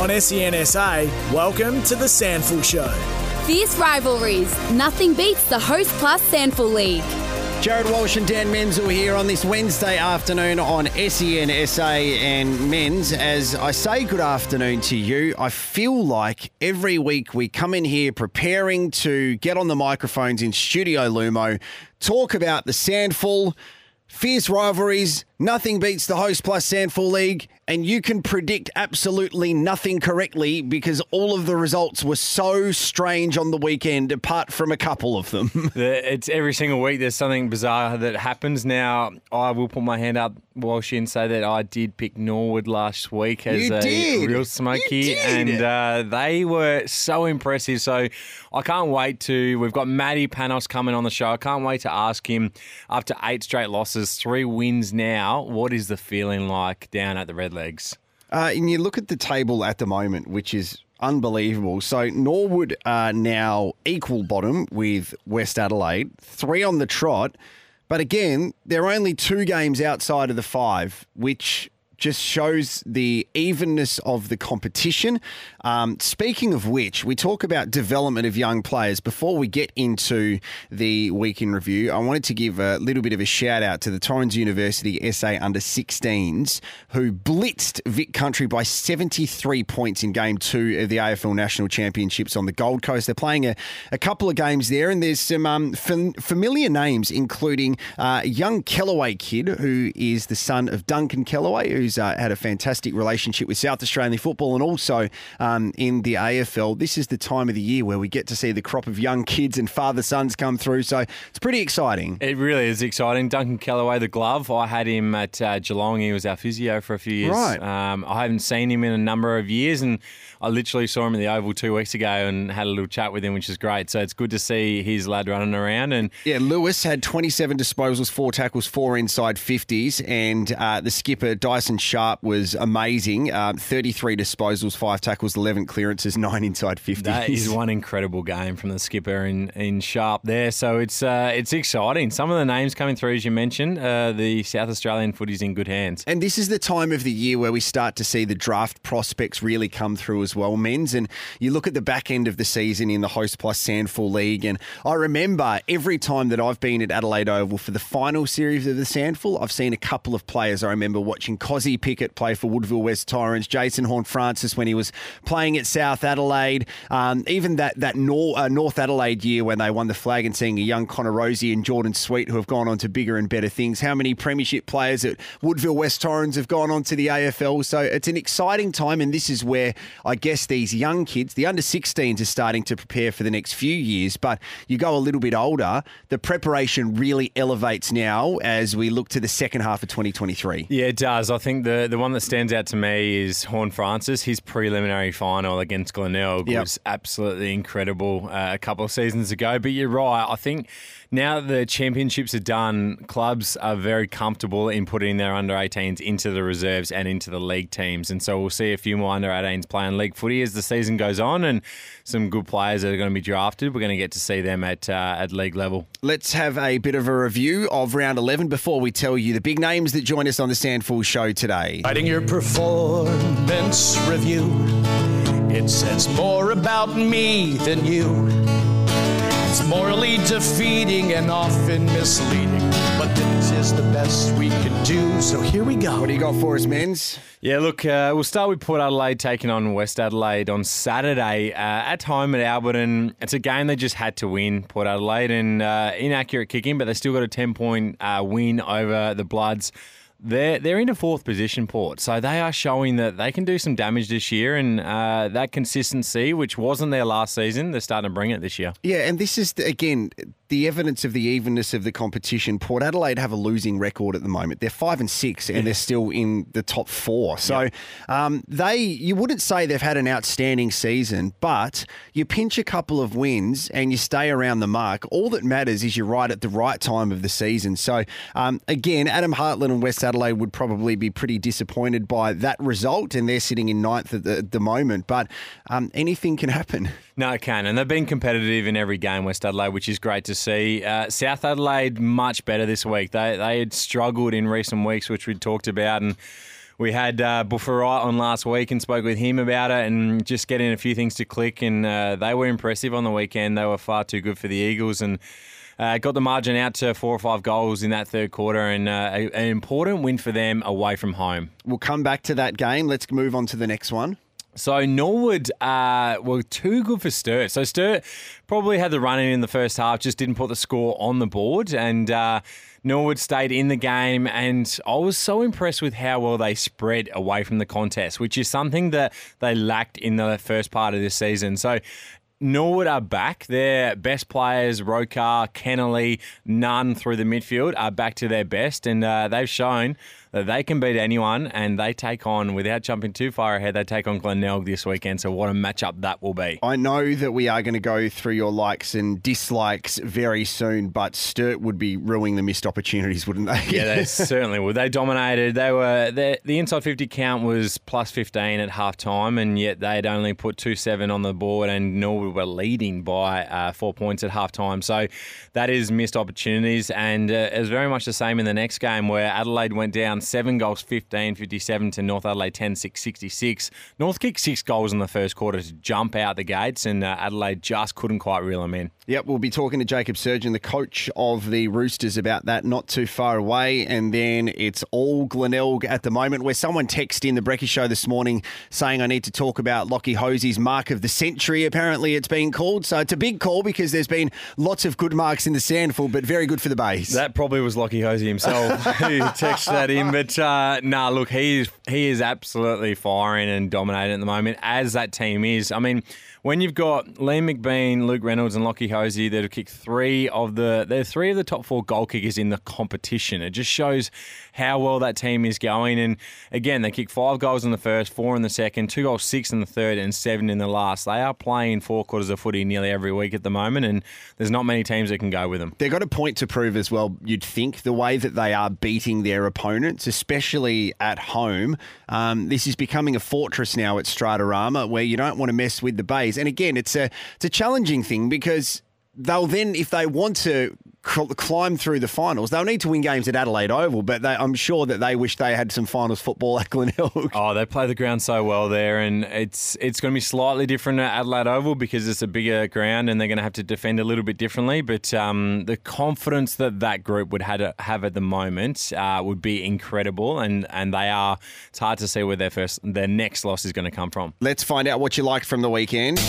On SEN SA, welcome to the SANFL Show. Fierce rivalries. Nothing beats the Host Plus SANFL League. Jarrod Walsh and Dan Menzel here on this Wednesday afternoon on SEN SA and Menz. As I say good afternoon to you, I feel like every week we come in here preparing to get on the microphones in Studio Lumo, talk about the SANFL, fierce rivalries, nothing beats the Host Plus SANFL League, and you can predict absolutely nothing correctly because all of the results were so strange on the weekend, apart from a couple of them. It's every single week there's something bizarre that happens. Now, I will put my hand up, Walsh, and say that I did pick Norwood last week as You a did. real smoky, and uh, they were so impressive. So I can't wait to. We've got Matty Panos coming on the show. I can't wait to ask him after eight straight losses, three wins now. What is the feeling like down at the Redlegs? Uh, and you look at the table at the moment, which is unbelievable. So Norwood are now equal bottom with West Adelaide, three on the trot. But again, they're only two games outside of the five, which just shows the evenness of the competition. Um, speaking of which, we talk about development of young players. Before we get into the week in review, I wanted to give a little bit of a shout out to the Torrens University SA under 16s who blitzed Vic Country by 73 points in game two of the AFL National Championships on the Gold Coast. They're playing a, a couple of games there, and there's some um, fam- familiar names, including uh, young Kellaway kid who is the son of Duncan Kellaway, who's uh, had a fantastic relationship with South Australian football and also um, in the AFL. This is the time of the year where we get to see the crop of young kids and father sons come through, so it's pretty exciting. It really is exciting. Duncan Kellaway, the glove. I had him at uh, Geelong. He was our physio for a few years. Right. Um, I haven't seen him in a number of years, and I literally saw him in the Oval two weeks ago and had a little chat with him, which is great. So it's good to see his lad running around. And Yeah, Lewis had 27 disposals, four tackles, four inside 50s, and uh, the skipper, Dyson Sharp, was amazing. Um, 33 disposals, five tackles, 11 clearances, nine inside 50s. that is one incredible game from the skipper in, in Sharp there. So it's uh, it's exciting. Some of the names coming through, as you mentioned, uh, the South Australian footy's in good hands. And this is the time of the year where we start to see the draft prospects really come through as well, Menz. And you look at the back end of the season in the Host Plus SANFL League. And I remember every time that I've been at Adelaide Oval for the final series of the SANFL, I've seen a couple of players. I remember watching Pickett play for Woodville West Torrens, Jason Horne-Francis when he was playing at South Adelaide, um, even that, that Nor- uh, North Adelaide year when they won the flag and seeing a young Connor Rozee and Jordon Sweet who have gone on to bigger and better things. How many premiership players at Woodville West Torrens have gone on to the AFL? So it's an exciting time, and this is where I guess these young kids, the under 16s, are starting to prepare for the next few years. But you go a little bit older, the preparation really elevates now as we look to the second half of 2023. Yeah, it does. I think the the one that stands out to me is Horne-Francis. His preliminary final against Glenelg Yep. was absolutely incredible uh, a couple of seasons ago. But you're right. I think now that the championships are done, clubs are very comfortable in putting their under 18s into the reserves and into the league teams. And so we'll see a few more under 18s playing league footy as the season goes on, and some good players that are going to be drafted. We're going to get to see them at uh, at league level. Let's have a bit of a review of round 11 before we tell you the big names that join us on the SANFL show today. Writing your performance review. It says more about me than you. It's morally defeating and often misleading, but this is the best we can do. So here we go. What do you got for us, Menz? Yeah, look, uh, we'll start with Port Adelaide taking on West Adelaide on Saturday uh, at home at Alberton. It's a game they just had to win, Port Adelaide, and uh, inaccurate kicking, but they still got a 10 point uh, win over the Bloods. They're, they're into fourth position, Port, so they are showing that they can do some damage this year, and uh, that consistency, which wasn't there last season, they're starting to bring it this year. Yeah, and this is, the, again, the evidence of the evenness of the competition, Port Adelaide have a losing record at the moment. They're five and six, and they're still in the top four. So um, they, you wouldn't say they've had an outstanding season, but you pinch a couple of wins and you stay around the mark. All that matters is you're right at the right time of the season. So um, again, Adam Hartlett and West Adelaide would probably be pretty disappointed by that result, and they're sitting in ninth at the, at the moment. But um, anything can happen. No, it can. And they've been competitive in every game, West Adelaide, which is great to see. Uh, South Adelaide, much better this week. They, they had struggled in recent weeks, which we talked about. And we had uh, Buffer on last week and spoke with him about it and just getting a few things to click. And uh, they were impressive on the weekend. They were far too good for the Eagles. And uh, got the margin out to four or five goals in that third quarter, and uh, a, an important win for them away from home. We'll come back to that game. Let's move on to the next one. So Norwood uh, were too good for Sturt. So Sturt probably had the run in in the first half, just didn't put the score on the board, and uh, Norwood stayed in the game. And I was so impressed with how well they spread away from the contest, which is something that they lacked in the first part of this season. So Norwood are back. Their best players, Rokar, Kennelly, none through the midfield, are back to their best, and uh, they've shown that they can beat anyone, and they take on, without jumping too far ahead, they take on Glenelg this weekend. So what a matchup that will be. I know that we are going to go through your likes and dislikes very soon, but Sturt would be ruining the missed opportunities, wouldn't they? Yeah, they certainly would. They dominated. They were the inside fifty count was plus fifteen at half time, and yet they'd only put two seven on the board, and Norwood were leading by uh, four points at half time. So that is missed opportunities, and uh, it was very much the same in the next game where Adelaide went down seven goals, 15 57 to North Adelaide 10 6 66. North kicked six goals in the first quarter to jump out the gates, and uh, Adelaide just couldn't quite reel them in. Yep, we'll be talking to Jacob Surjan, the coach of the Roosters, about that not too far away. And then it's all Glenelg at the moment, where someone texted in the Brecky Show this morning saying I need to talk about Lachie Hosie's mark of the century. Apparently, it's been called. So it's a big call because there's been lots of good marks in the SANFL, but very good for the base. That probably was Lachie Hosie himself who texted that in. But uh, nah, look, he is, he is absolutely firing and dominating at the moment, as that team is. I mean, when you've got Liam McBean, Luke Reynolds, and Lachie Hosie that have kicked three of the they're three of the top four goal kickers in the competition. It just shows how well that team is going. And again, they kicked five goals in the first, four in the second, two goals, six in the third, and seven in the last. They are playing four quarters of footy nearly every week at the moment, and there's not many teams that can go with them. They've got a point to prove as well. You'd think the way that they are beating their opponents, especially at home. Um, this is becoming a fortress now at Stratorama, where you don't want to mess with the base. And again, it's a it's a challenging thing because they'll then, if they want to climb through the finals, they'll need to win games at Adelaide Oval. But they, I'm sure that they wish they had some finals football at Glenelg. Oh, they play the ground so well there, and it's it's going to be slightly different at Adelaide Oval because it's a bigger ground, and they're going to have to defend a little bit differently. But um, the confidence that that group would have, have at the moment uh, would be incredible, and and they are. It's hard to see where their first their next loss is going to come from. Let's find out what you liked from the weekend.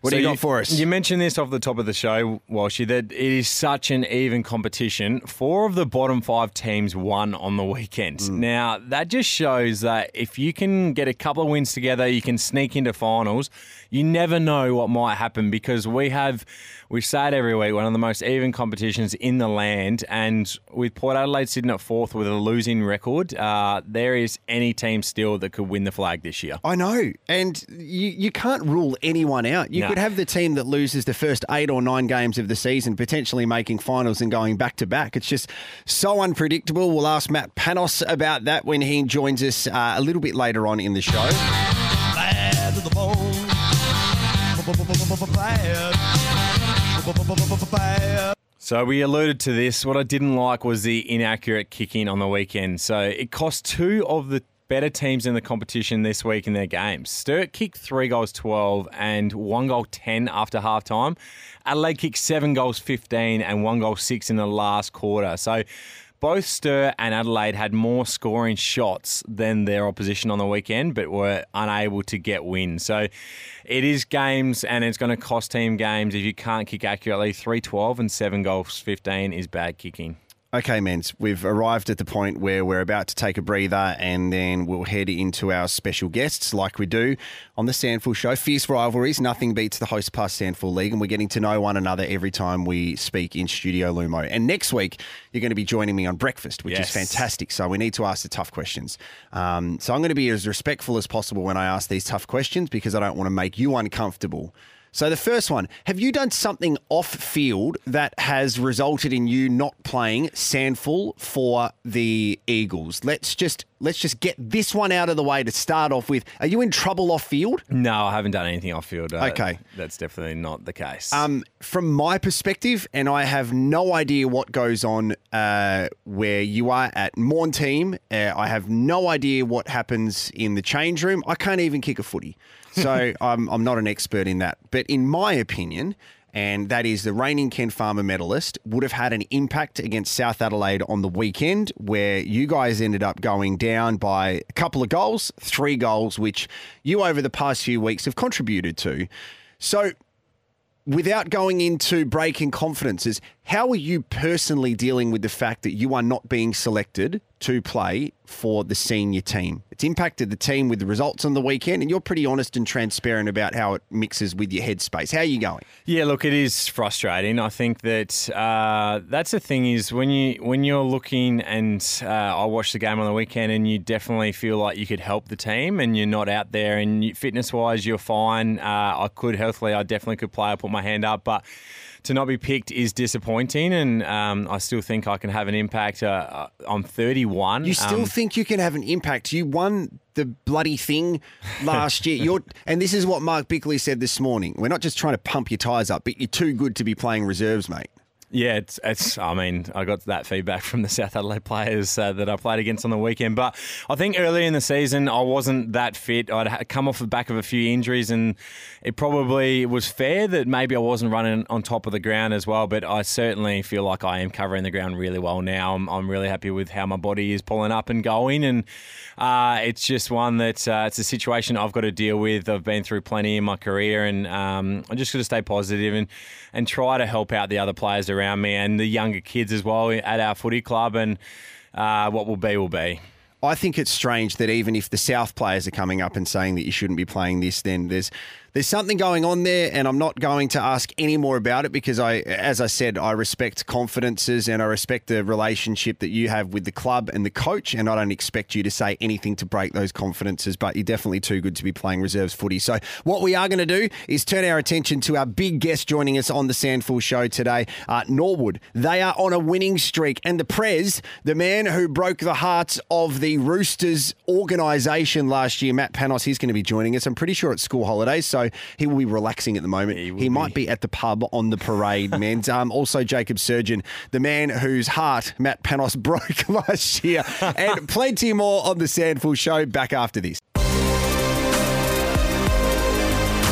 What So do you got for us? You mentioned this off the top of the show, Walshy, that it is such an even competition. Four of the bottom five teams won on the weekend. Mm. Now, that just shows that if you can get a couple of wins together, you can sneak into finals. You never know what might happen because we have, we say it every week, one of the most even competitions in the land. And with Port Adelaide sitting at fourth with a losing record, uh, there is any team still that could win the flag this year. I know. And you, you can't rule anyone out. You No. could have the team that loses the first eight or nine games of the season, potentially making finals and going back to back. It's just so unpredictable. We'll ask Matt Panos about that when he joins us uh, a little bit later on in the show. So we alluded to this. What I didn't like was the inaccurate kicking on the weekend. So it cost two of the better teams in the competition this week in their games. Sturt kicked three goals 12 and one goal 10 after half time. Adelaide kicked seven goals 15 and one goal six in the last quarter. So both Sturt and Adelaide had more scoring shots than their opposition on the weekend, but were unable to get wins. So it is games, and it's going to cost team games if you can't kick accurately. 3 12 and 7 goals 15 is bad kicking. Okay, Menz, we've arrived at the point where we're about to take a breather and then we'll head into our special guests like we do on the SANFL Show. Fierce rivalries, nothing beats the Host Plus SANFL League, and we're getting to know one another every time we speak in Studio Lumo. And next week, you're going to be joining me on breakfast, which Yes. is fantastic. So we need to ask the tough questions. Um, so I'm going to be as respectful as possible when I ask these tough questions because I don't want to make you uncomfortable. So the first one, have you done something off field that has resulted in you not playing SANFL for the Eagles? Let's just let's just get this one out of the way to start off with. Are you in trouble off field? No, I haven't done anything off field. Uh, Okay. That's definitely not the case. Um, from my perspective, and I have no idea what goes on uh, where you are at Morn team. Uh, I have no idea what happens in the change room. I can't even kick a footy, so I'm I'm not an expert in that. But in my opinion. And that is the reigning Ken Farmer medalist would have had an impact against South Adelaide on the weekend, where you guys ended up going down by a couple of goals, three goals, which you over the past few weeks have contributed to. So, without going into breaking confidences, how are you personally dealing with the fact that you are not being selected to play for the senior team? It's impacted the team with the results on the weekend, and you're pretty honest and transparent about how it mixes with your headspace. How are you going? Yeah, look, it is frustrating. I think that uh, that's the thing is when you when you're looking and uh, I watched the game on the weekend and you definitely feel like you could help the team and you're not out there and fitness wise you're fine. Uh, I could healthily, I definitely could play. I put my hand up, but to not be picked is disappointing, and um, I still think I can have an impact. Uh, I'm 31. You still Um, think you can have an impact? You won the bloody thing last year. You're, and this is what Mark Bickley said this morning. We're not just trying to pump your tyres up, but you're too good to be playing reserves, mate. Yeah, it's, it's. I mean, I got that feedback from the South Adelaide players uh, that I played against on the weekend. But I think early in the season, I wasn't that fit. I'd come off the back of a few injuries, and it probably was fair that maybe I wasn't running on top of the ground as well. But I certainly feel like I am covering the ground really well now. I'm, I'm really happy with how my body is pulling up and going, and uh, it's just one that uh, it's a situation I've got to deal with. I've been through plenty in my career, and um, I'm just going to stay positive and and try to help out the other players around me and the younger kids as well at our footy club. And uh, what will be will be. I think it's strange that even if the South players are coming up and saying that you shouldn't be playing this, then there's there's something going on there, and I'm not going to ask any more about it because I, as I said, I respect confidences and I respect the relationship that you have with the club and the coach, and I don't expect you to say anything to break those confidences. But you're definitely too good to be playing reserves footy. So what we are going to do is turn our attention to our big guest joining us on the SANFL Show today, uh, Norwood. They are on a winning streak, and the Prez, the man who broke the hearts of the Roosters organisation last year, Matt Panos, he's going to be joining us. I'm pretty sure it's school holidays, so he will be relaxing at the moment. He, will might be at the pub on the parade, man. Um, also, Jacob Surjan, the man whose heart Matt Panos broke last year, and plenty more on the SANFL Show. Back after this.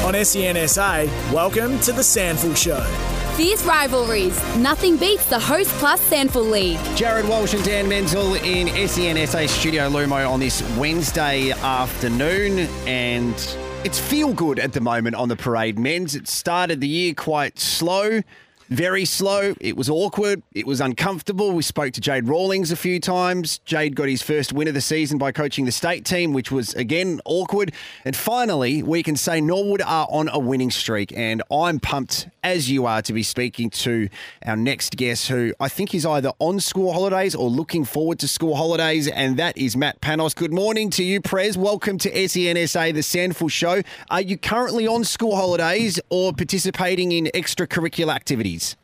On SEN SA, welcome to the SANFL Show. Fierce rivalries. Nothing beats the Host Plus SANFL League. Jarrod Walsh and Dan Menzel in SEN SA Studio Lumo on this Wednesday afternoon. And it's feel good at the moment on the parade, Menz. It started the year quite slow, very slow. It was awkward. It was uncomfortable. We spoke to Jade Rawlings a few times. Jade got his first win of the season by coaching the state team, which was, again, awkward. And finally, we can say Norwood are on a winning streak. And I'm pumped, as you are, to be speaking to our next guest, who I think is either on school holidays or looking forward to school holidays. And that is Matt Panos. Good morning to you, Prez. Welcome to SEN SA, the SANFL Show. Are you currently on school holidays or participating in extracurricular activities?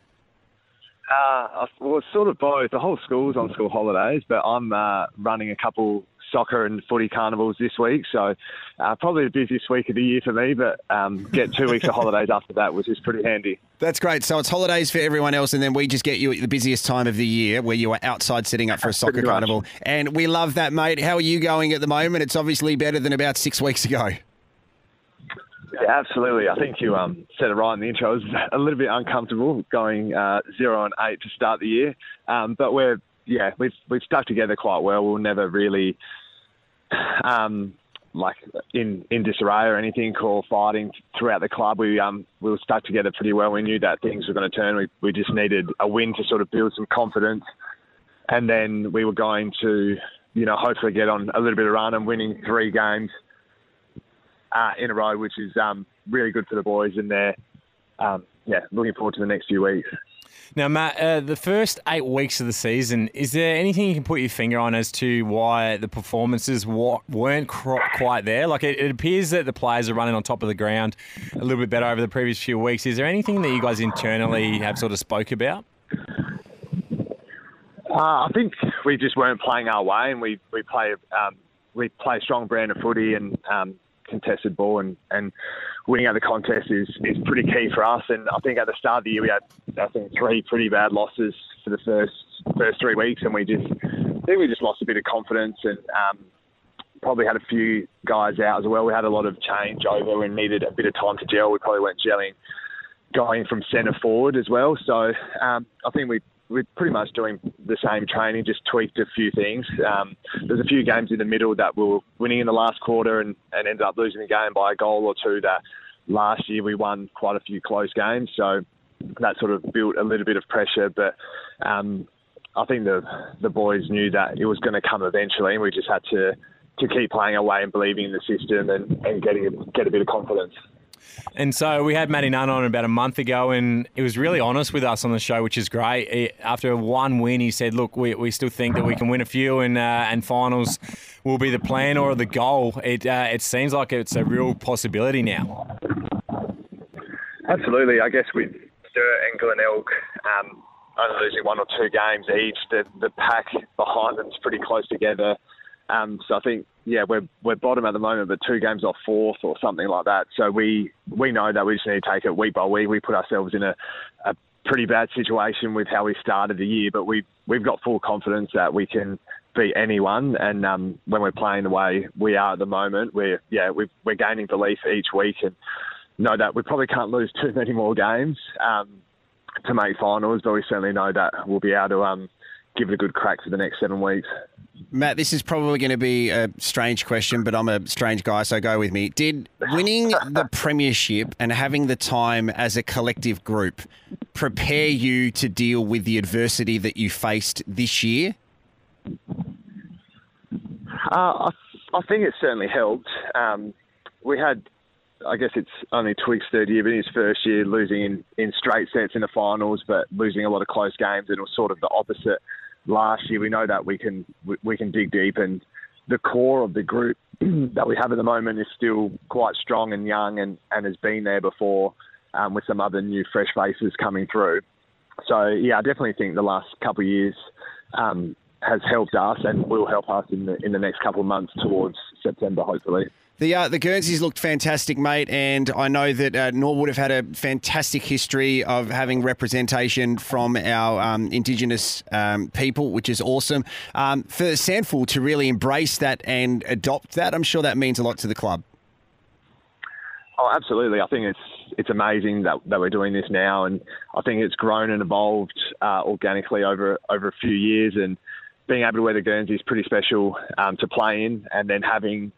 Uh, well, it's sort of both. The whole school's on school holidays, but I'm uh, running a couple soccer and footy carnivals this week, so uh, probably the busiest week of the year for me. But um, get two weeks of holidays after that, which is pretty handy. That's great. So it's holidays for everyone else, and then we just get you at the busiest time of the year where you are outside setting up for a soccer Pretty much. carnival. And we love that, mate. How are you going at the moment? It's obviously better than about six weeks ago. Yeah, absolutely. I think you um, said it right in the intro. It was a little bit uncomfortable going uh, zero and eight to start the year, um, but we're yeah we've we've stuck together quite well. We'll never really um, like in in disarray or anything or fighting throughout the club. We um we were stuck together pretty well. We knew that things were going to turn. We we just needed a win to sort of build some confidence. and then we were going to, you know, hopefully get on a little bit of run and winning three games uh, in a row, which is um, really good for the boys, and they're um, yeah looking forward to the next few weeks. Now, Matt, uh, the first eight weeks of the season, is there anything you can put your finger on as to why the performances weren't quite there? Like, it, it, appears that the players are running on top of the ground a little bit better over the previous few weeks. Is there anything that you guys internally have sort of spoke about? Uh, I think we just weren't playing our way, and we we play um, we play strong brand of footy and um, contested ball, and, and winning at the contest is, is pretty key for us. And I think at the start of the year we had I think three pretty bad losses for the first first three weeks, and we just I think we just lost a bit of confidence and um, probably had a few guys out as well. We had a lot of change over and needed a bit of time to gel. We probably weren't gelling going from centre forward as well. So um, I think we we're pretty much doing the same training, just tweaked a few things. Um, there's a few games in the middle that we were winning in the last quarter and, and ended up losing the game by a goal or two. That last year we won quite a few close games, so that sort of built a little bit of pressure. But um, I think the the boys knew that it was going to come eventually, and we just had to to keep playing away and believing in the system and, and getting get a bit of confidence. And so we had Matty Nunn on about a month ago, and he was really honest with us on the show, which is great. He, after one win, he said, "Look, we, we still think that we can win a few, and uh, and finals will be the plan or the goal." It uh, it seems like it's a real possibility now. Absolutely, I guess with Sturt and Glenelg um, only losing one or two games each, the the pack behind them is pretty close together. Um, so I think, yeah, we're we're bottom at the moment, but two games off fourth or something like that. So we we know that we just need to take it week by week. We put ourselves in a, a pretty bad situation with how we started the year, but we we've got full confidence that we can beat anyone. And um, when we're playing the way we are at the moment, we're yeah we are gaining belief each week and know that we probably can't lose too many more games um, to make finals, but we certainly know that we'll be able to um, give it a good crack for the next seven weeks. Matt, this is probably going to be a strange question, but I'm a strange guy, so go with me. Did winning the premiership and having the time as a collective group prepare you to deal with the adversity that you faced this year? Uh, I, I, think it certainly helped. Um, we had, I guess it's only Twig's third year, but in his first year losing in, in straight sets in the finals, but losing a lot of close games, and it was sort of the opposite last year. We know that we can we, we can dig deep, and the core of the group that we have at the moment is still quite strong and young, and, and has been there before, um, with some other new fresh faces coming through. So yeah, I definitely think the last couple of years um, has helped us and will help us in the in the next couple of months towards September, hopefully. The uh, the Guernseys looked fantastic, mate, and I know that uh, Norwood have had a fantastic history of having representation from our um, Indigenous um, people, which is awesome. Um, for SANFL to really embrace that and adopt that, I'm sure that means a lot to the club. Oh, absolutely. I think it's it's amazing that, that we're doing this now, and I think it's grown and evolved uh, organically over over a few years, and being able to wear the Guernsey is pretty special um, to play in, and then having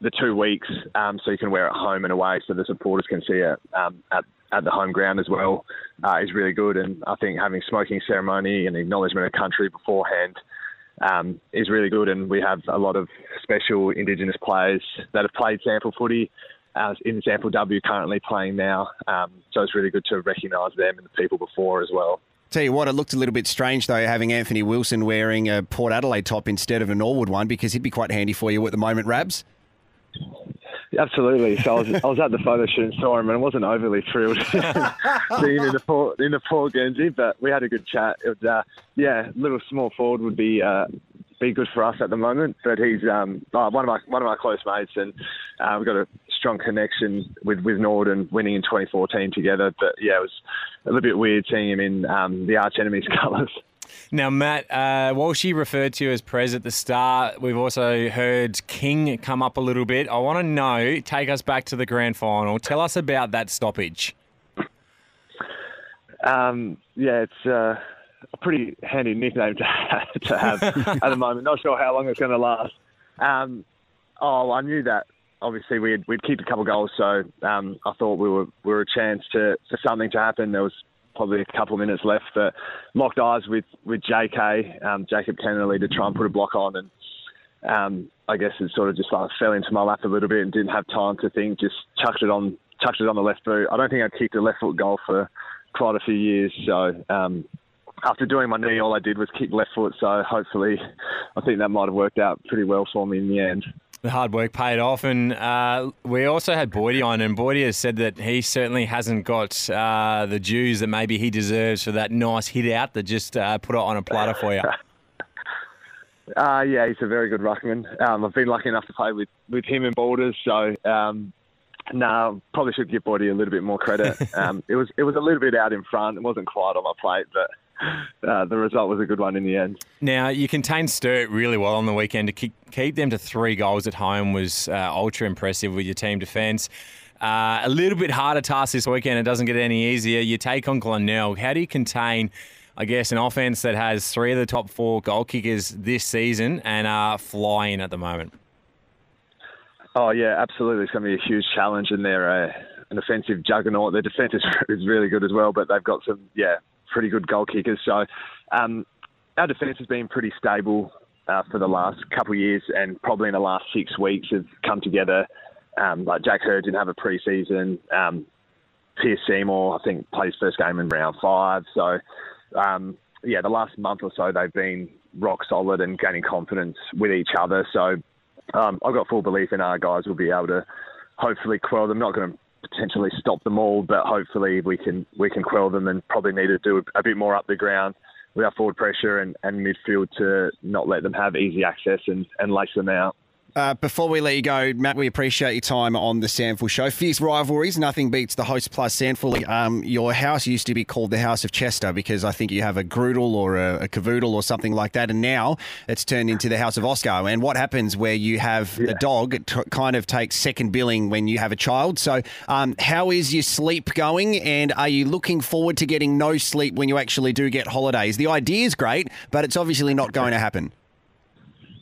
the two weeks, um, so you can wear it home and away, so the supporters can see it um, at at the home ground as well, uh, is really good. And I think having smoking ceremony and acknowledgement of country beforehand um, is really good. And we have a lot of special Indigenous players that have played SANFL footy. Uh, in SANFL W currently playing now, um, so it's really good to recognise them and the people before as well. Tell you what, it looked a little bit strange though having Anthony Wilson wearing a Port Adelaide top instead of a Norwood one because he'd be quite handy for you at the moment, Rabs. Absolutely. So I was, I was at the photo shoot and saw him, and I wasn't overly thrilled seeing him in the port in the port Guernsey, but we had a good chat. It was, uh, yeah, little small forward would be uh, be good for us at the moment. But he's um, oh, one of my one of my close mates, and uh, we've got a strong connection with with Norden winning in 2014 together. But yeah, it was a little bit weird seeing him in um, the arch enemy's colours. Now, Matt, uh, while she referred to you as Prez at the start, we've also heard King come up a little bit. I want to know, take us back to the grand final. Tell us about that stoppage. Um, yeah, it's uh, a pretty handy nickname to have, to have at the moment. Not sure how long it's going to last. Um, oh, I knew that obviously we'd, we'd keep a couple goals, so um, I thought we were we were a chance to for something to happen. There was probably a couple of minutes left, but locked eyes with with JK um, Jacob Kennelly to try and put a block on, and um, I guess it sort of just like fell into my lap a little bit and didn't have time to think. Just chucked it on, chucked it on the left boot. I don't think I kicked a left foot goal for quite a few years, so. Um, after doing my knee, all I did was kick left foot. So hopefully, I think that might have worked out pretty well for me in the end. The hard work paid off, and uh, we also had Boydie on, and Boydie has said that he certainly hasn't got uh, the dues that maybe he deserves for that nice hit out that just uh, put it on a platter for you. Uh, yeah, he's a very good ruckman. Um, I've been lucky enough to play with, with him and Boulders, so um, no, probably should give Boydie a little bit more credit. Um, it was it was a little bit out in front. It wasn't quite on my plate, but uh, the result was a good one in the end. Now, you contained Sturt really well on the weekend. To keep, keep them to three goals at home was uh, ultra impressive with your team defence. Uh, a little bit harder task this weekend. It doesn't get any easier. You take on Glenelg. How do you contain, I guess, an offence that has three of the top four goal kickers this season and are flying at the moment? Oh yeah, absolutely. It's going to be a huge challenge, and they're uh, an offensive juggernaut. Their defence is, is really good as well, but they've got some yeah pretty good goal kickers. So um, our defence has been pretty stable uh, for the last couple of years, and probably in the last six weeks have come together. Um, like Jack Hurd didn't have a preseason. Um, Pierce Seymour, I think, plays first game in round five. So um, yeah, the last month or so they've been rock solid and gaining confidence with each other. So um, I've got full belief in our guys will be able to hopefully quell them. Not going to potentially stop them all, but hopefully we can we can quell them and probably need to do a, bit more up the ground with our forward pressure and, and midfield to not let them have easy access and, and lace them out. Uh, before we let you go, Matt, we appreciate your time on the SANFL Show. Fierce rivalries, nothing beats the Host Plus SANFL. Um, your house used to be called the House of Chester because I think you have a Groodle or a, a Cavoodle or something like that, and now it's turned into the House of Oscar. And what happens where you have yeah. a dog, it t- kind of takes second billing when you have a child. So, um, how is your sleep going, and are you looking forward to getting no sleep when you actually do get holidays? The idea is great, but it's obviously not going to happen.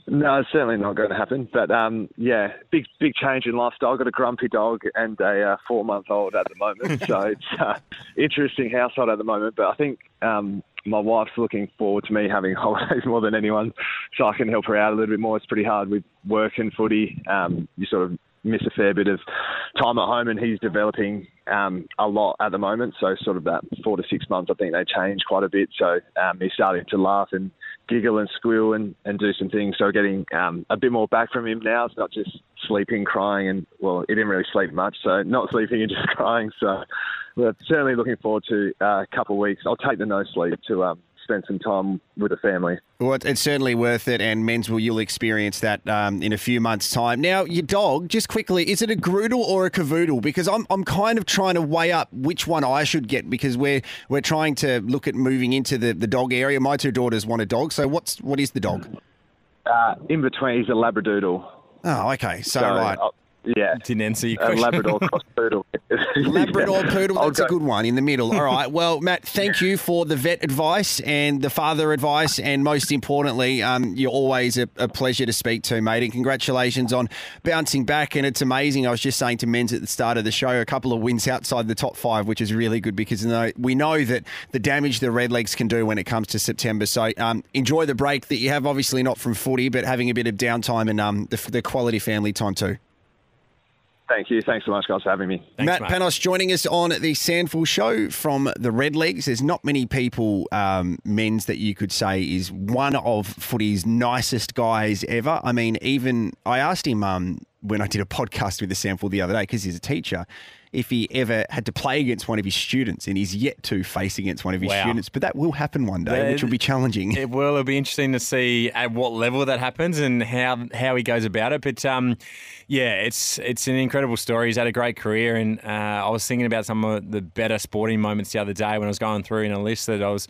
No, it's certainly not going to happen. But um, yeah, big big change in lifestyle. I've got a grumpy dog and a uh, four month old at the moment, so it's uh, interesting household at the moment. But I think um, my wife's looking forward to me having holidays more than anyone, so I can help her out a little bit more. It's pretty hard with work and footy. Um, you sort of miss a fair bit of time at home, and he's developing um, a lot at the moment. So sort of that four to six months, I think they change quite a bit. So um, he's starting to laugh and giggle and squeal and, and do some things. So getting um, a bit more back from him now. It's not just sleeping, crying, and well, he didn't really sleep much. So not sleeping and just crying. So we're certainly looking forward to uh, a couple of weeks. I'll take the no sleep to um, spend some time with the family. Well, it's certainly worth it, and Menz will you'll experience that um, in a few months' time. Now, your dog, just quickly, is it a Groodle or a Cavoodle? Because I'm, I'm kind of trying to weigh up which one I should get because we're we're trying to look at moving into the, the dog area. My two daughters want a dog, so what's what is the dog? Uh, in between, he's a Labradoodle. Oh, okay. So, so right. Uh, yeah. Didn't answer your question. Labrador cross poodle. Labrador yeah. poodle, that's a good one in the middle. All right. Well, Matt, thank you for the vet advice and the father advice. And most importantly, um, you're always a, a, pleasure to speak to, mate. And congratulations on bouncing back. And it's amazing. I was just saying to Menz at the start of the show, a couple of wins outside the top five, which is really good because we know that the damage the Redlegs can do when it comes to September. So um, enjoy the break that you have, obviously not from footy, but having a bit of downtime and um, the, the quality family time too. Thank you. Thanks so much, guys, for having me. Thanks, Matt mate. Panos joining us on the SANFL show from the Red Redlegs. There's not many people, um, Menz, that you could say is one of footy's nicest guys ever. I mean, even I asked him um, when I did a podcast with the SANFL the other day because he's a teacher if he ever had to play against one of his students, and he's yet to face against one of his wow. students. But that will happen one day, which will be challenging. It will. It'll be interesting to see at what level that happens and how how he goes about it. But um, yeah, it's it's an incredible story. He's had a great career, and uh, I was thinking about some of the better sporting moments the other day when I was going through in a list that I was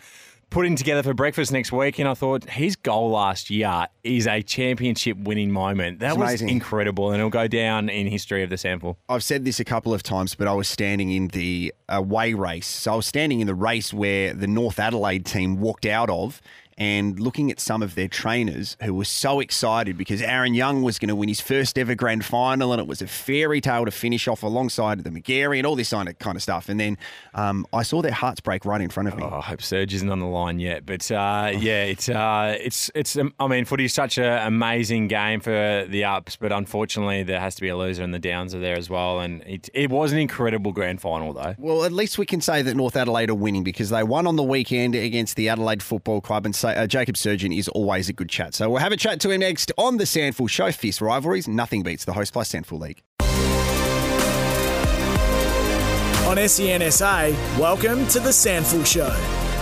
putting together for breakfast next week, and I thought his goal last year is a championship winning moment. That it's was amazing. incredible, and it'll go down in history of the SANFL. I've said this a couple of times, but I was standing in the away race. So I was standing in the race where the North Adelaide team walked out of and looking at some of their trainers who were so excited because Aaron Young was going to win his first ever grand final and it was a fairy tale to finish off alongside the Magarey and all this kind of, stuff. And then um, I saw their hearts break right in front of me. Oh, I hope Serge isn't on the line yet, but uh, yeah, it's uh, it's it's. Um, I mean, footy is such an amazing game for the ups, but unfortunately, there has to be a loser, and the downs are there as well. And it, it was an incredible grand final, though. Well, at least we can say that North Adelaide are winning because they won on the weekend against the Adelaide Football Club, and say, uh, Jacob Surjan is always a good chat. So we'll have a chat to him next on the SANFL Show. Fierce rivalries, nothing beats the Host Plus SANFL League. On SEN SA, welcome to the SANFL Show.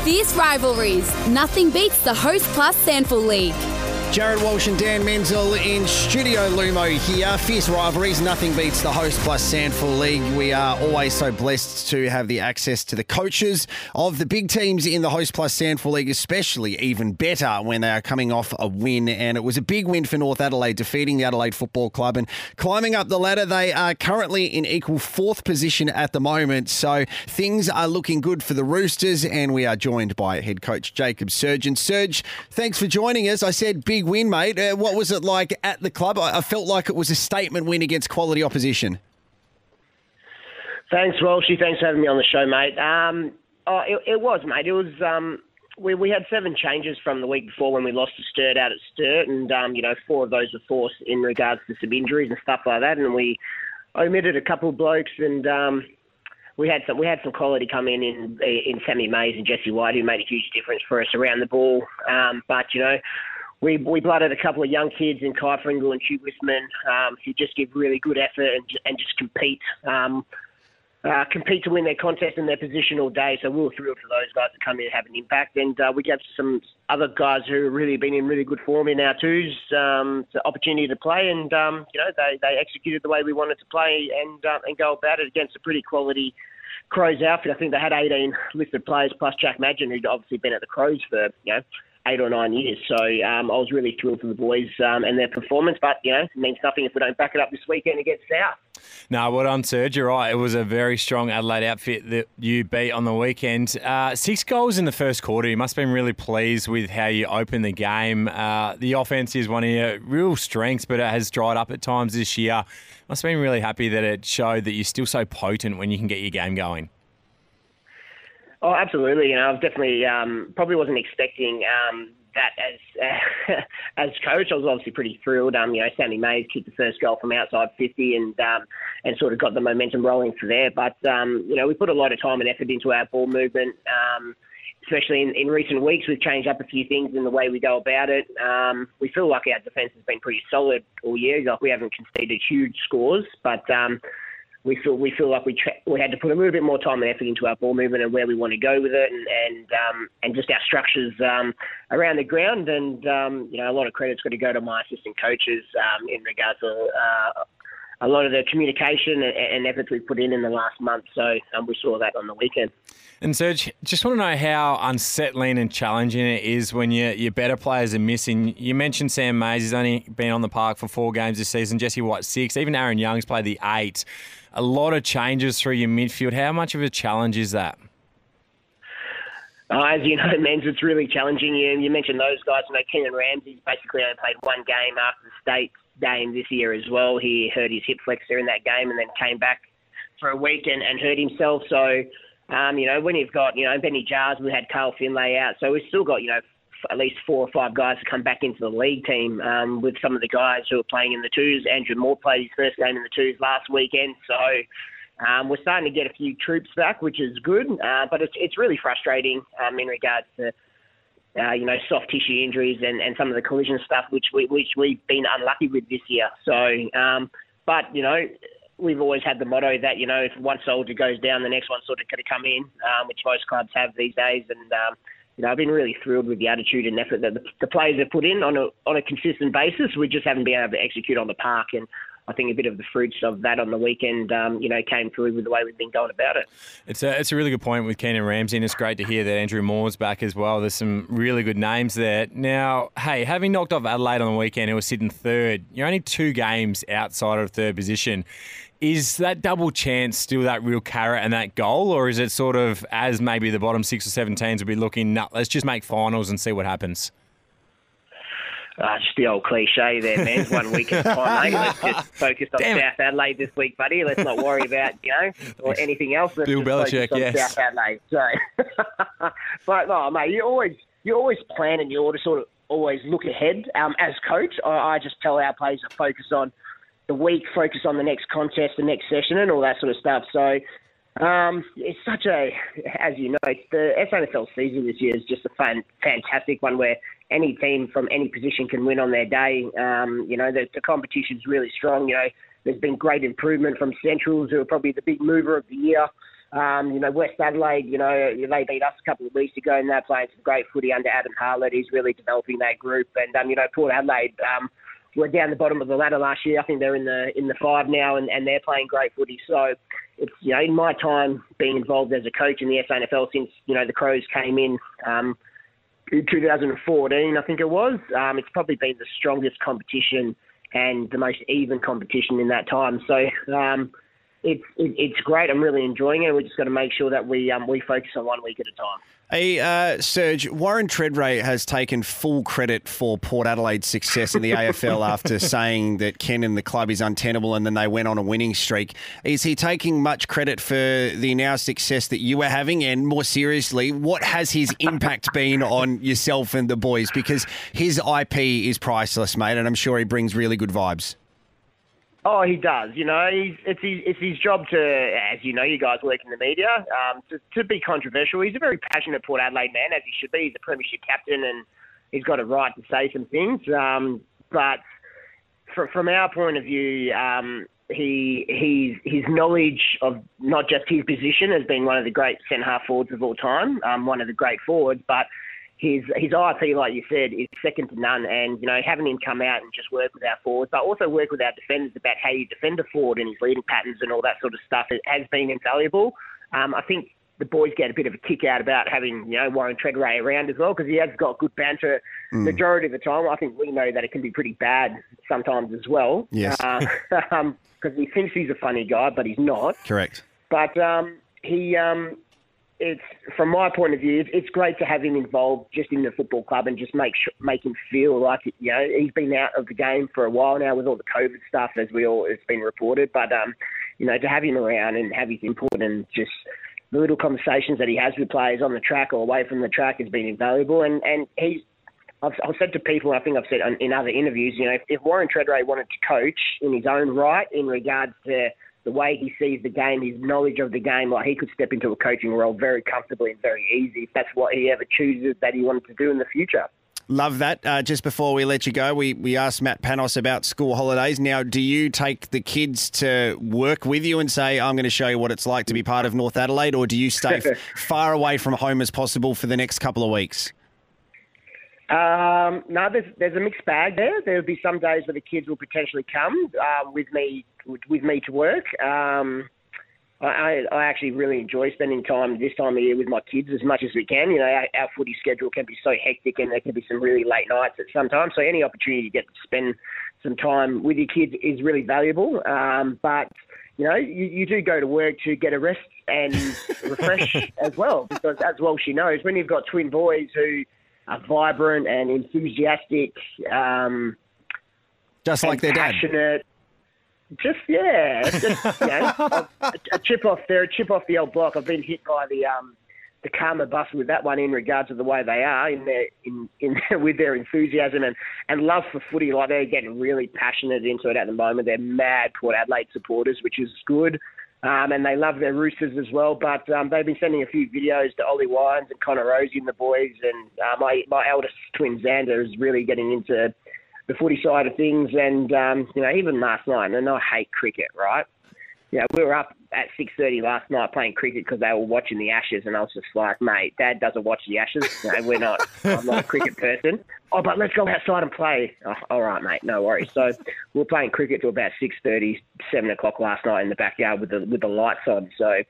Fierce rivalries. Nothing beats the Host Plus SANFL League. Jarrod Walsh and Dan Menzel in Studio Lumo here. Fierce rivalries, nothing beats the host plus SANFL League. We are always so blessed to have the access to the coaches of the big teams in the host plus SANFL League, especially even better when they are coming off a win. And it was a big win for North Adelaide, defeating the Adelaide Football Club and climbing up the ladder. They are currently in equal fourth position at the moment. So things are looking good for the Roosters. And we are joined by head coach Jacob Surjan. Serge, thanks for joining us. I said big win, mate. Uh, what was it like at the club? I, I felt like it was a statement win against quality opposition. Thanks, Walshy. Thanks for having me on the show, mate. Um, oh, it, it was, mate. It was. Um, we, we had seven changes from the week before when we lost to Sturt out at Sturt, and um, you know four of those were forced in regards to some injuries and stuff like that, and we omitted a couple of blokes and. Um, we had some we had some quality come in in in Sammy Mays and Jesse White who made a huge difference for us around the ball. Um, but you know, we we blooded a couple of young kids in Kai Pringle and Hugh Wisman um, who just give really good effort and, and just compete. Um, uh, compete to win their contest and their position all day. So we were thrilled for those guys to come in and have an impact. And uh, we gave some other guys who have really been in really good form in our twos um, the opportunity to play. And, um, you know, they, they executed the way we wanted to play and, uh, and go about it against a pretty quality Crows outfit. I think they had 18 listed players plus Jack Madgen, who'd obviously been at the Crows for, you know, eight or nine years. So um, I was really thrilled for the boys um, and their performance. But you know, it means nothing if we don't back it up this weekend against South. No, well done, Serge. You're right. It was a very strong Adelaide outfit that you beat on the weekend. Uh, six goals in the first quarter. You must have been really pleased with how you opened the game. Uh, the offense is one of your real strengths, but it has dried up at times this year. Must have been really happy that it showed that you're still so potent when you can get your game going. Oh, absolutely. You know, I was definitely um, probably wasn't expecting um, that as uh, as coach. I was obviously pretty thrilled. Um, you know, Sammy Mays kicked the first goal from outside 50 and um, and sort of got the momentum rolling for there. But um, you know, we put a lot of time and effort into our ball movement. Um, especially in, in recent weeks, we've changed up a few things in the way we go about it. Um, we feel like our defence has been pretty solid all year. Like we haven't conceded huge scores, but um, we feel we feel like we tra- we had to put a little bit more time and effort into our ball movement and where we want to go with it, and and um, and just our structures um, around the ground. And um, you know, a lot of credit's got to go to my assistant coaches um, in regards to. Uh, a lot of the communication and, efforts we've put in in the last month, so um, we saw that on the weekend. And Serge, just want to know how unsettling and challenging it is when your your better players are missing. You mentioned Sam Mays; he's only been on the park for four games this season. Jesse White six. Even Aaron Young's played the eight a lot of changes through your midfield. How much of a challenge is that? Uh, as you know, Menz, it's really challenging. You, you mentioned those guys. You know, Keenan Ramsey's basically only played one game after the state game this year as well. He hurt his hip flexor in that game and then came back for a week and, and hurt himself. So, um, you know, when you've got, you know, Benny Jars, we had Carl Finlay out. So we've still got, you know, at least four or five guys to come back into the league team um, with some of the guys who are playing in the twos. Andrew Moore played his first game in the twos last weekend, so um, we're starting to get a few troops back, which is good. Uh, but it's it's really frustrating um, in regards to. Uh, you know, soft tissue injuries and, and some of the collision stuff, which we which we've been unlucky with this year. So, um, but you know, we've always had the motto that you know if one soldier goes down, the next one's sort of going to come in, um, which most clubs have these days. And um, you know, I've been really thrilled with the attitude and effort that the, the players have put in on a on a consistent basis. We just haven't been able to execute on the park, and I think a bit of the fruits of that on the weekend, um, you know, came through with the way we've been going about it. It's a, it's a really good point with Keenan Ramsey, and it's great to hear that Andrew Moore's back as well. There's some really good names there. Now, hey, having knocked off Adelaide on the weekend, who was sitting third, you're only two games outside of third position Is that double chance still that real carrot and that goal, or is it sort of as maybe the bottom six or seven teams will be looking, let's just make finals and see what happens? Uh, just the old cliche there, man. One week at a time, mate. Let's just focus on Damn it. South Adelaide this week, buddy. Let's not worry about, you know, or anything else. Let's Bill Belichick, yes. South Adelaide. So, but no, mate, you always you always plan and you ought to sort of always look ahead. Um, as coach, I, I just tell our players to focus on the week, focus on the next contest, the next session, and all that sort of stuff. So. Um, it's such a, as you know, the SANFL season this year is just a fun, fantastic one where any team from any position can win on their day. Um, you know, the, the competition's really strong. You know, there's been great improvement from Centrals, who are probably the big mover of the year. Um, you know, West Adelaide, you know, they beat us a couple of weeks ago, and they're playing some great footy under Adam Hartlett. He's really developing that group. And, um, you know, Port Adelaide, um, were down the bottom of the ladder last year. I think they're in the in the five now, and, and they're playing great footy. So it's you know in my time being involved as a coach in the SANFL since you know the Crows came in um, 2014, I think it was. Um, it's probably been the strongest competition and the most even competition in that time. So. Um, it's it, it's great. I'm really enjoying it. We just got to make sure that we um, we focus on one week at a time. Hey, uh, Serge, Warren Tredrea has taken full credit for Port Adelaide's success in the AFL after saying that Ken and the club is untenable and then they went on a winning streak. Is he taking much credit for the now success that you are having? And more seriously, what has his impact been on yourself and the boys? Because his IP is priceless, mate, and I'm sure he brings really good vibes. Oh, he does. You know, he's, it's his it's his job to, as you know, you guys work in the media, um, to, to be controversial. He's a very passionate Port Adelaide man, as he should be. He's a premiership captain, and he's got a right to say some things. Um, but fr- from our point of view, um, he he's his knowledge of not just his position as being one of the great centre half forwards of all time, um, one of the great forwards, but his his IP, like you said, is second to none. And you know, having him come out and just work with our forwards, but also work with our defenders about how you defend a forward and his leading patterns and all that sort of stuff, it has been invaluable. Um, I think the boys get a bit of a kick out about having you know Warren Tredrea around as well because he has got good banter majority of the time. I think we know that it can be pretty bad sometimes as well. Yes. because he thinks he's a funny guy, but he's not. Correct. But um, he, um, it's from my point of view, it's, great to have him involved just in the football club and just make sure, make him feel like you know he's been out of the game for a while now with all the COVID stuff, as we all it's been reported. But um, you know, to have him around and have his input and just the little conversations that he has with players on the track or away from the track has been invaluable. And and he's I've, I've said to people, I think I've said in other interviews, you know, if, if Warren Tredrea wanted to coach in his own right in regards to the way he sees the game, his knowledge of the game, like he could step into a coaching role very comfortably and very easy if that's what he ever chooses that he wanted to do in the future. Love that. Uh, just before we let you go, we, we asked Matt Panos about school holidays. Now, do you take the kids to work with you and say, I'm going to show you what it's like to be part of North Adelaide, or do you stay f- far away from home as possible for the next couple of weeks? Um, no, there's there's a mixed bag there. There'll be some days where the kids will potentially come uh, with me with, me to work. Um, I, I actually really enjoy spending time this time of year with my kids as much as we can. You know, our, our footy schedule can be so hectic, and there can be some really late nights at some time. So any opportunity to get to spend some time with your kids is really valuable. Um, but you know, you, you do go to work to get a rest and refresh as well, because as well she knows when you've got twin boys who are vibrant and enthusiastic. Um, Just like their dad. passionate. Just yeah, just, you know, a, a chip off there, a chip off the old block. I've been hit by the um, the karma bus with that one in regards to the way they are in their in, in with their enthusiasm and, and love for footy. Like they're getting really passionate into it at the moment. They're mad Port Adelaide supporters, which is good. Um, and they love their Roosters as well. But um, they've been sending a few videos to Ollie Wines and Connor Rozee and the boys. And uh, my my eldest twin Xander is really getting into the footy side of things. And um, you know, even last night, and I hate cricket, right? Yeah, we were up at six thirty last night playing cricket because they were watching the Ashes, and I was just like, "Mate, Dad doesn't watch the Ashes. We're not. I'm not a cricket person. Oh, but let's go outside and play. Oh, all right, mate, no worries. So we were playing cricket till about six thirty, seven o'clock last night in the backyard with the with the lights on. So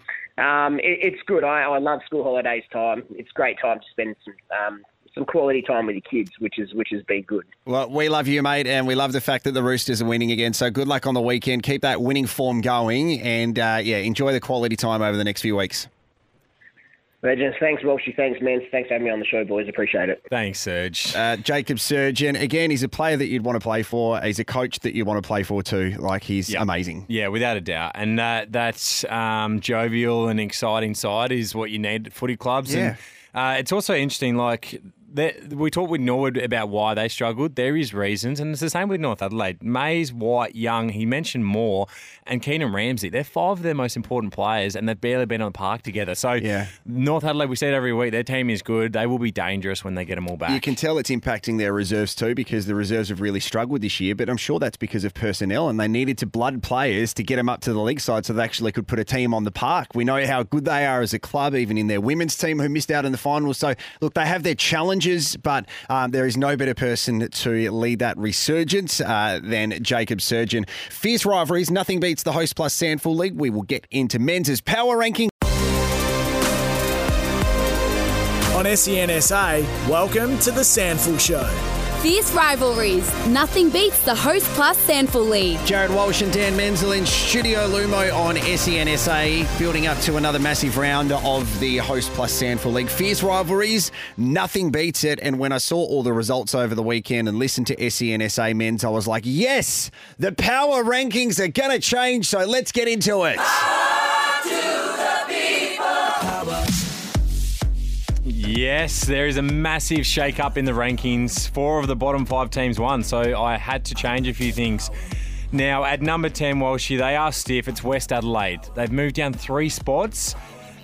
um, it, it's good. I, I love school holidays time. It's great time to spend some um, some quality time with your kids, which is which has been good. Well, we love you, mate, and we love the fact that the Roosters are winning again. So good luck on the weekend. Keep that winning form going, and uh, yeah, enjoy the quality time over the next few weeks. Legends, thanks, Walshy. Thanks, man. Thanks for having me on the show, boys. Appreciate it. Thanks, Serge. Uh, Jacob Surjan, again, he's a player that you'd want to play for. He's a coach that you want to play for too. Like he's Yep. amazing. Yeah, without a doubt. And that that um, jovial and exciting side is what you need at footy clubs. Yeah. And uh, it's also interesting, like, that we talked with Norwood about why they struggled. There is reasons, and it's the same with North Adelaide. Mays, White, Young, he mentioned Moore, and Keenan Ramsey. They're five of their most important players, and they've barely been on the park together. So, Yeah. North Adelaide, we said every week, their team is good. They will be dangerous when they get them all back. You can tell it's impacting their reserves too because the reserves have really struggled this year, but I'm sure that's because of personnel and they needed to blood players to get them up to the league side so they actually could put a team on the park. We know how good they are as a club, even in their women's team who missed out in the finals. So, look, they have their challenges, but um, there is no better person to lead that resurgence uh, than Jacob Surjan. Fierce rivalries, nothing beats the Host Plus SANFL League. We will get into men's power ranking. On SEN SA, welcome to the SANFL Show. Fierce rivalries. Nothing beats the Host Plus SANFL League. Jarrod Walsh and Dan Menzel in Studio Lumo on SEN SA, building up to another massive round of the Host Plus SANFL League. Fierce rivalries, nothing beats it. And when I saw all the results over the weekend and listened to SEN SA men's, I was like, yes, the power rankings are going to change. So let's get into it. Yes, there is a massive shake up in the rankings. Four of the bottom five teams won, so I had to change a few things. Now, at number 10, Walshy, they are stiff. It's West Adelaide. They've moved down three spots.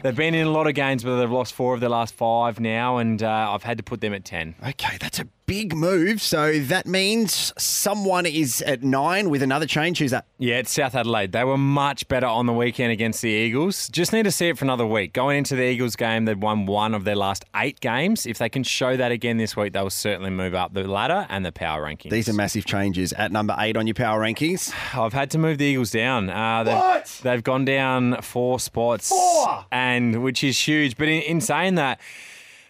They've been in a lot of games, but they've lost four of their last five now, and uh, I've had to put them at 10. Okay, that's a big move. So that means someone is at nine with another change. Who's that? Yeah, it's South Adelaide. They were much better on the weekend against the Eagles. Just need to see it for another week. Going into the Eagles game, they've won one of their last eight games. If they can show that again this week, they'll certainly move up the ladder and the power rankings. These are massive changes at number eight on your power rankings. I've had to move the Eagles down. Uh, they've, What? They've gone down four spots, Four? and which is huge. But in, in saying that,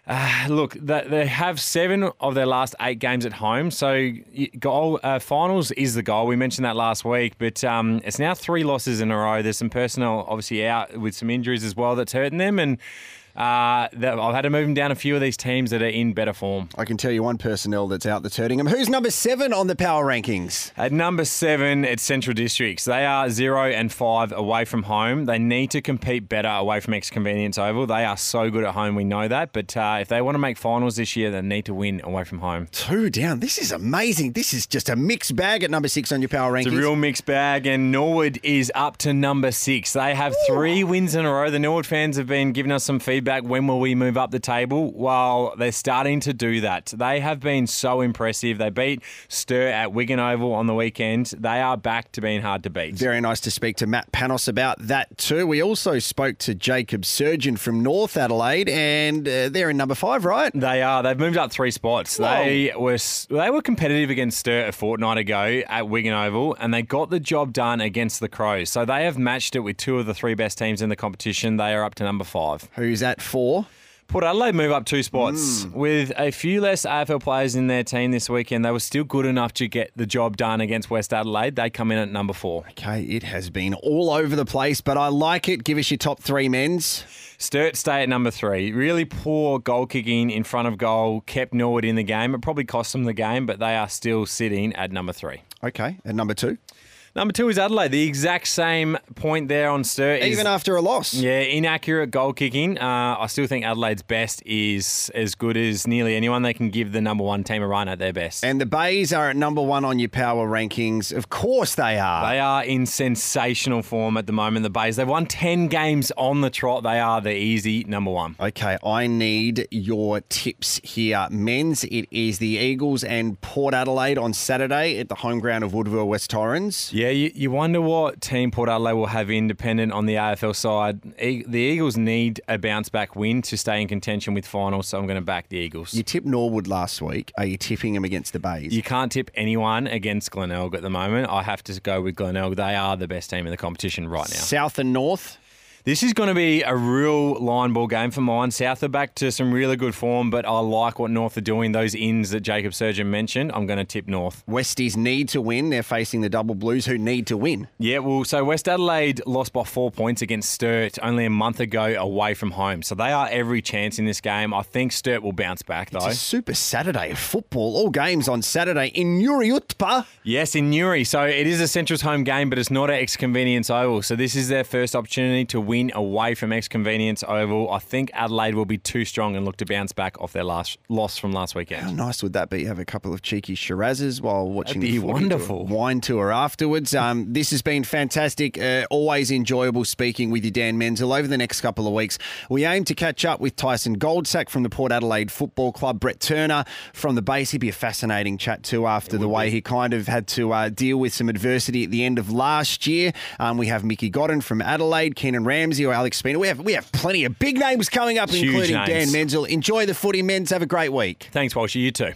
uh, look, they, have seven of their last eight games at home. So goal uh, finals is the goal. We mentioned that last week, but um, it's now three losses in a row. There's some personnel obviously out with some injuries as well that's hurting them, and uh, I've had to move them down a few of these teams that are in better form. I can tell you one personnel that's out that's hurting them. Who's number seven on the power rankings? At number seven, it's Central Districts. They are zero and five away from home. They need to compete better away from X Convenience Oval. They are so good at home, we know that. But uh, if they want to make finals this year, they need to win away from home. Two down. This is amazing. This is just a mixed bag at number six on your power rankings. It's a real mixed bag, and Norwood is up to number six. They have three wins in a row. The Norwood fans have been giving us some feedback. When will we move up the table? Well, they're starting to do that. They have been so impressive. They beat Stir at Wigan Oval on the weekend. They are back to being hard to beat. Very nice to speak to Matt Panos about that too. We also spoke to Jacob Surjan from North Adelaide, and uh, they're in number five, right? They are. They've moved up three spots. They were they were competitive against Sturt a fortnight ago at Wigan Oval, and they got the job done against the Crows. So they have matched it with two of the three best teams in the competition. They are up to number five. Who's at four? Port Adelaide move up two spots hmm. with a few less AFL players in their team this weekend. They were still good enough to get the job done against West Adelaide. They come in at number four. Okay, it has been all over the place, but I like it. Give us your top three men's. Sturt stay at number three. Really poor goal kicking in front of goal kept Norwood in the game. It probably cost them the game, but they are still sitting at number three. Okay, and number two. Number two is Adelaide. The exact same point there on Sturt. is- Even after a loss. yeah, inaccurate goal kicking. Uh, I still think Adelaide's best is as good as nearly anyone. They can give the number one team a run at their best. And the Bays are at number one on your power rankings. Of course they are. They are in sensational form at the moment, the Bays. They've won 10 games on the trot. They are the easy number one. Okay, I need your tips here. Men's, it is the Eagles and Port Adelaide on Saturday at the home ground of Woodville West Torrens. Yeah, you, you wonder what team Port Adelaide will have independent on the AFL side. E- the Eagles need a bounce back win to stay in contention with finals, so I'm going to back the Eagles. You tipped Norwood last week. Are you tipping them against the Bays? You can't tip anyone against Glenelg at the moment. I have to go with Glenelg. They are the best team in the competition right now. South and North. This is going to be a real line ball game for mine. South are back to some really good form, but I like what North are doing. Those ins that Jacob Surjan mentioned, I'm going to tip North. Westies need to win. They're facing the Double Blues, who need to win. Yeah, well, so West Adelaide lost by four points against Sturt only a month ago away from home. So they are every chance in this game. I think Sturt will bounce back, though. Super Saturday of football. All games on Saturday in Nuriootpa. Yes, in Newry. So it is a Central's home game, but it's not at X Convenience Oval. So this is their first opportunity to win away from X Convenience Oval. I think Adelaide will be too strong and look to bounce back off their last loss from last weekend. How nice would that be? Have a couple of cheeky Shirazes while watching That'd be the wonderful. a Wine tour afterwards. Um, this has been fantastic. Uh, always enjoyable speaking with you, Dan Menzel. Over the next couple of weeks, we aim to catch up with Tyson Goldsack from the Port Adelaide Football Club, Brett Turner from the base. He'd be a fascinating chat too after the way he kind of had to uh, deal with some adversity at the end of last year. Um, we have Mickey Godden from Adelaide, Keenan Ramsey or Alex Spina. We have we have plenty of big names coming up, Huge including names. Dan Menzel. Enjoy the footy, men's. Have a great week. Thanks, Walshy. You too.